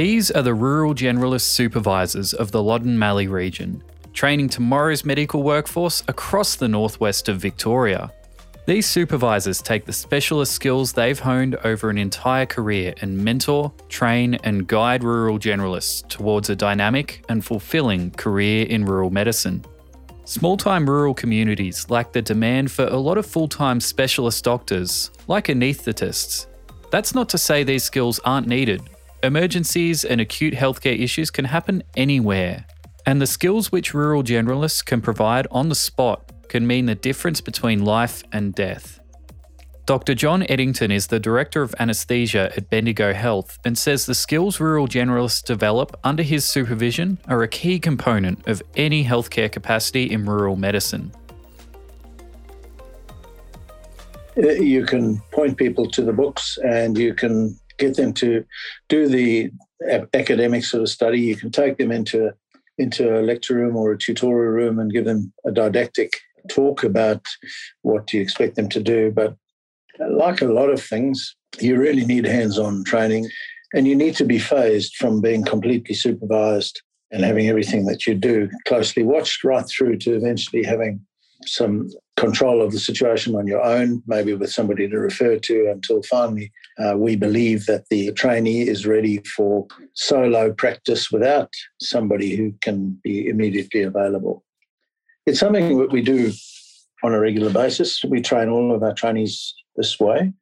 These are the rural generalist supervisors of the Loddon Mallee region, training tomorrow's medical workforce across the northwest of Victoria. These supervisors take the specialist skills they've honed over an entire career and mentor, train, and guide rural generalists towards a dynamic and fulfilling career in rural medicine. Small time rural communities lack the demand for a lot of full time specialist doctors, like anaesthetists. That's not to say these skills aren't needed. Emergencies and acute healthcare issues can happen anywhere, and the skills which rural generalists can provide on the spot can mean the difference between life and death. Dr. John Eddington is the Director of Anaesthesia at Bendigo Health and says the skills rural generalists develop under his supervision are a key component of any healthcare capacity in rural medicine. Uh, you can point people to the books and you can get them to do the academic sort of study. You can take them into into a lecture room or a tutorial room and give them a didactic talk about what you expect them to do. But like a lot of things, you really need hands on training and you need to be phased from being completely supervised and having everything that you do closely watched right through to eventually having some control of the situation on your own, maybe with somebody to refer to, until finally uh, we believe that the trainee is ready for solo practice without somebody who can be immediately available. It's something that we do on a regular basis. We train all of our trainees this way.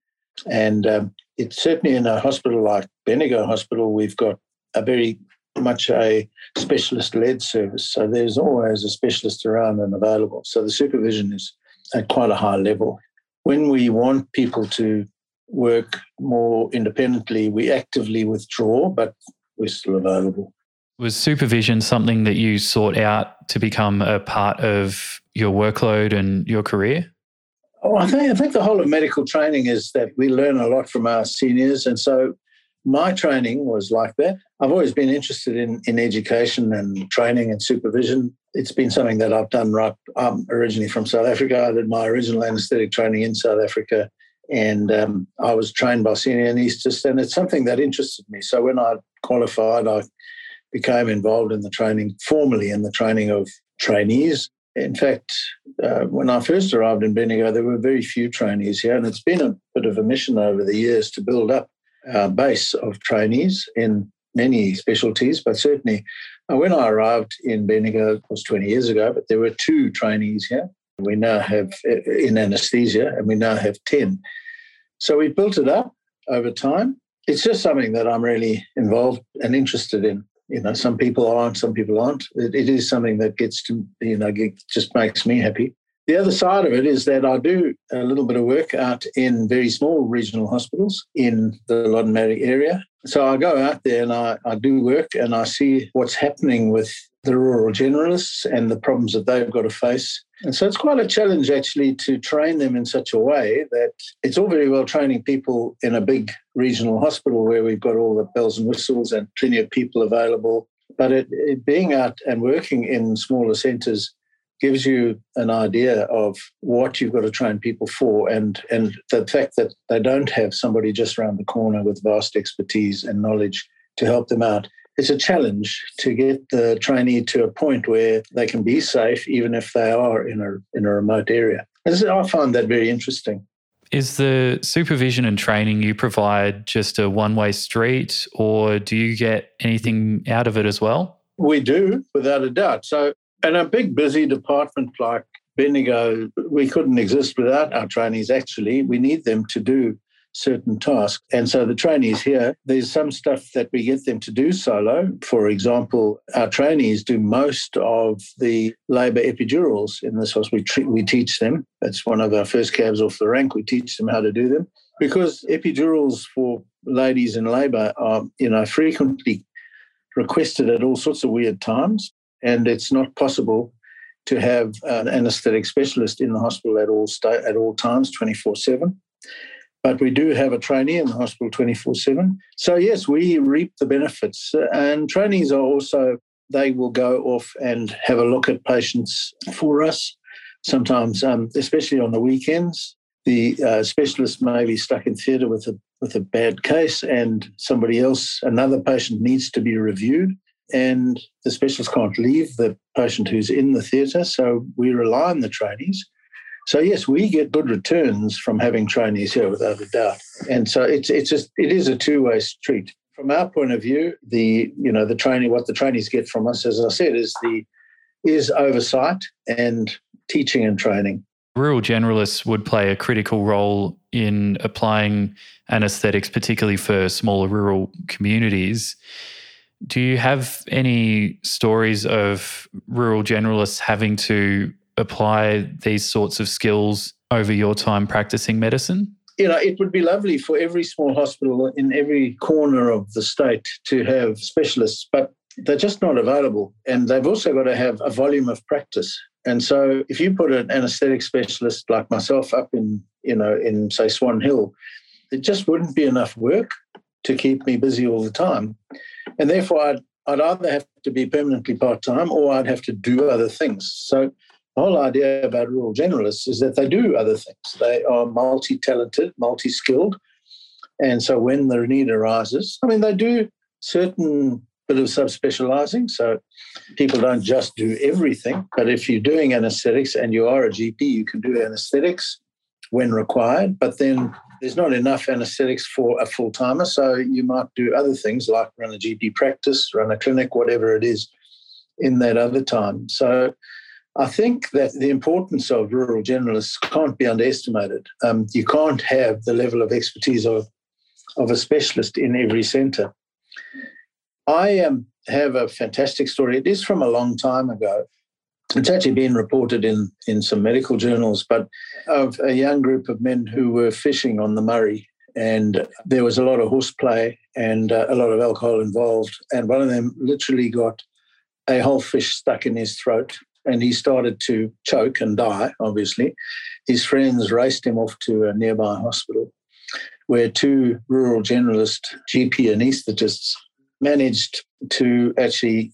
And um, it's certainly in a hospital like Bendigo Hospital, we've got a very much a specialist led service. So there's always a specialist around and available. So the supervision is at quite a high level. When we want people to work more independently, we actively withdraw, but we're still available. Was supervision something that you sought out to become a part of your workload and your career? Oh, I think I think the whole of medical training is that we learn a lot from our seniors, and so my training was like that. I've always been interested in in education and training and supervision. It's been something that I've done right. I'm originally from South Africa. I did my original anaesthetic training in South Africa, and um, I was trained by senior anaesthetists, and it's something that interested me. So when I qualified, I became involved in the training, formally in the training of trainees in fact, uh, when I first arrived in Bendigo, there were very few trainees here, and it's been a bit of a mission over the years to build up our base of trainees in many specialties. But certainly, uh, when I arrived in Bendigo, it was 20 years ago, but there were two trainees here. We now have uh, in anesthesia, and we now have 10. So we built it up over time. It's just something that I'm really involved and interested in you know, some people aren't, some people aren't. It, it is something that gets to, you know, just makes me happy. The other side of it is that I do a little bit of work out in very small regional hospitals in the Loddon Mallee area. So I go out there and I, I do work and I see what's happening with the rural generalists and the problems that they've got to face. And so it's quite a challenge actually to train them in such a way that it's all very well training people in a big regional hospital where we've got all the bells and whistles and plenty of people available. But it, it being out and working in smaller centres gives you an idea of what you've got to train people for and and the fact that they don't have somebody just around the corner with vast expertise and knowledge to help them out it's a challenge to get the trainee to a point where they can be safe, even if they are in a in a remote area. I find that very interesting. Is the supervision and training you provide just a one way street, or do you get anything out of it as well? We do, without a doubt. So, in a big, busy department like Bendigo, we couldn't exist without our trainees, actually. We need them to do certain tasks. And so the trainees here, there's some stuff that we get them to do solo. For example, our trainees do most of the labour epidurals in this hospital. We, tre- we teach them. That's one of our first cabs off the rank. We teach them how to do them because epidurals for ladies in labour are, you know, frequently requested at all sorts of weird times. And it's not possible to have an anaesthetic specialist in the hospital at all at all times, 24 7. But we do have a trainee in the hospital 24 7. So, yes, we reap the benefits. And trainees are also, they will go off and have a look at patients for us. Sometimes, um, especially on the weekends, the uh, specialist may be stuck in theatre with a with a bad case and somebody else, another patient needs to be reviewed, and the specialist can't leave the patient who's in the theatre. So we rely on the trainees. So yes, we get good returns from having trainees here, without a doubt. And so it's it's just it is a two way street. From our point of view, the you know the training what the trainees get from us, as I said, is the is oversight and teaching and training. Rural generalists would play a critical role in applying anaesthetics, particularly for smaller rural communities. Do you have any stories of rural generalists having to apply these sorts of skills over your time practicing medicine? You know, it would be lovely for every small hospital in every corner of the state to have specialists, but they're just not available. And they've also got to have a volume of practice. And so if you put an anesthetic specialist like myself up in, you know, in say Swan Hill, it just wouldn't be enough work to keep me busy all the time. And therefore I'd I'd either have to be permanently part time or I'd have to do other things. So the whole idea about rural generalists is that they do other things. They are multi talented, multi skilled. And so when the need arises, I mean, they do certain bit of subspecializing. So people don't just do everything. But if you're doing anesthetics and you are a GP, you can do anesthetics when required. But then there's not enough anesthetics for a full timer. So you might do other things like run a GP practice, run a clinic, whatever it is in that other time. So I think that the importance of rural generalists can't be underestimated. Um, you can't have the level of expertise of, of a specialist in every centre. I um, have a fantastic story. It is from a long time ago. It's actually been reported in, in some medical journals, but of a young group of men who were fishing on the Murray. And there was a lot of horseplay and uh, a lot of alcohol involved. And one of them literally got a whole fish stuck in his throat and he started to choke and die, obviously. His friends raced him off to a nearby hospital where two rural generalist GP anaesthetists managed to actually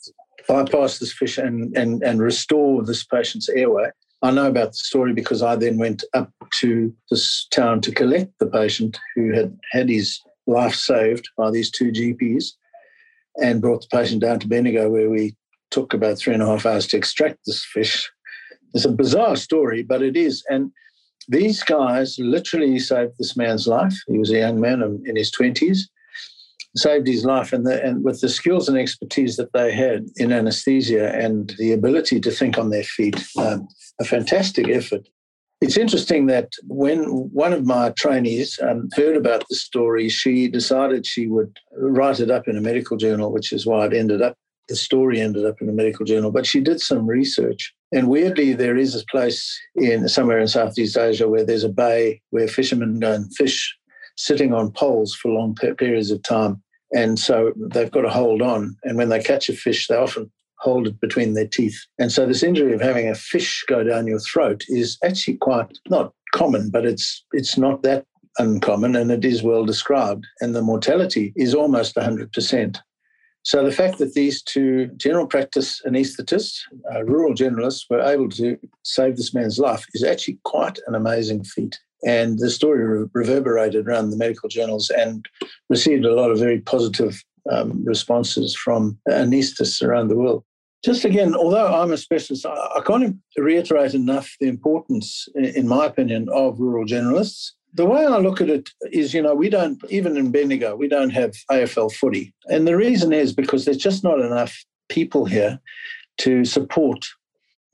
bypass this fish and, and, and restore this patient's airway. I know about the story because I then went up to this town to collect the patient who had had his life saved by these two GPs and brought the patient down to Bendigo where we took about three and a half hours to extract this fish. It's a bizarre story, but it is. And these guys literally saved this man's life. He was a young man in his 20s, saved his life. And, the, and with the skills and expertise that they had in anesthesia and the ability to think on their feet, um, a fantastic effort. It's interesting that when one of my trainees um, heard about the story, she decided she would write it up in a medical journal, which is why it ended up the story ended up in a medical journal, but she did some research. And weirdly, there is a place in somewhere in Southeast Asia where there's a bay where fishermen go and fish sitting on poles for long periods of time. And so they've got to hold on. And when they catch a fish, they often hold it between their teeth. And so this injury of having a fish go down your throat is actually quite not common, but it's it's not that uncommon and it is well described. And the mortality is almost 100%. So the fact that these two general practice anaesthetists, uh, rural generalists, were able to save this man's life is actually quite an amazing feat. And the story re- reverberated around the medical journals and received a lot of very positive um, responses from anaesthetists around the world. Just again, although I'm a specialist, I, I can't reiterate enough the importance, in my opinion, of rural generalists the way I look at it is, you know, we don't, even in Bendigo, we don't have AFL footy. And the reason is because there's just not enough people here to support.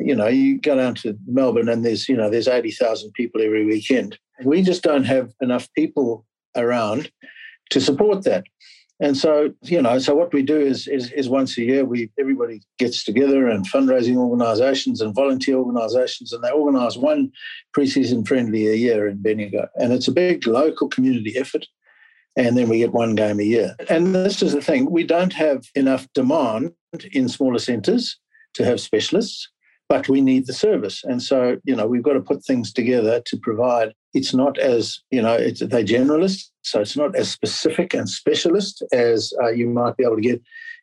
You know, you go down to Melbourne and there's, you know, there's 80,000 people every weekend. We just don't have enough people around to support that. And so, you know, so what we do is, is, is once a year, we everybody gets together and fundraising organisations and volunteer organisations, and they organise one preseason friendly a year in Bendigo, and it's a big local community effort. And then we get one game a year. And this is the thing: we don't have enough demand in smaller centres to have specialists but we need the service. And so, you know, we've got to put things together to provide. It's not as, you know, it's, they're generalists, so it's not as specific and specialist as uh, you might be able to get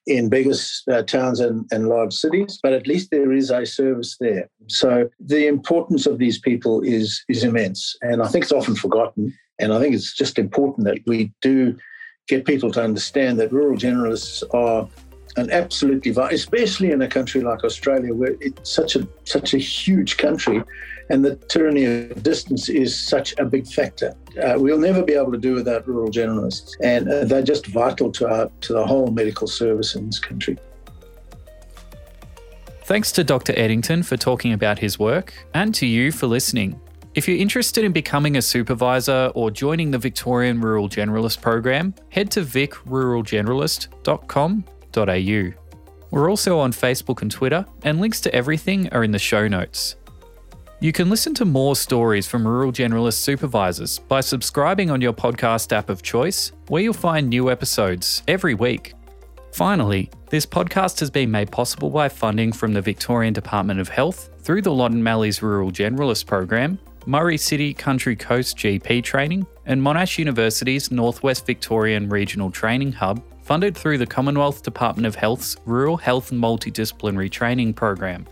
in bigger uh, towns and, and large cities, but at least there is a service there. So the importance of these people is is immense, and I think it's often forgotten. And I think it's just important that we do get people to understand that rural generalists are an absolutely vital, especially in a country like Australia, where it's such a such a huge country, and the tyranny of distance is such a big factor. Uh, we'll never be able to do without rural generalists, and uh, they're just vital to our to the whole medical service in this country. Thanks to Dr. Eddington for talking about his work, and to you for listening. If you're interested in becoming a supervisor or joining the Victorian Rural Generalist program, head to We're also on Facebook and Twitter, and links to everything are in the show notes. You can listen to more stories from Rural Generalist supervisors by subscribing on your podcast app of choice, where you'll find new episodes every week. Finally, this podcast has been made possible by funding from the Victorian Department of Health through the Loddon Mallees Rural Generalist Program Murray City Country Coast GP Training, and Monash University's Northwest Victorian Regional Training Hub, funded through the Commonwealth Department of Health's Rural Health Multidisciplinary Training Program.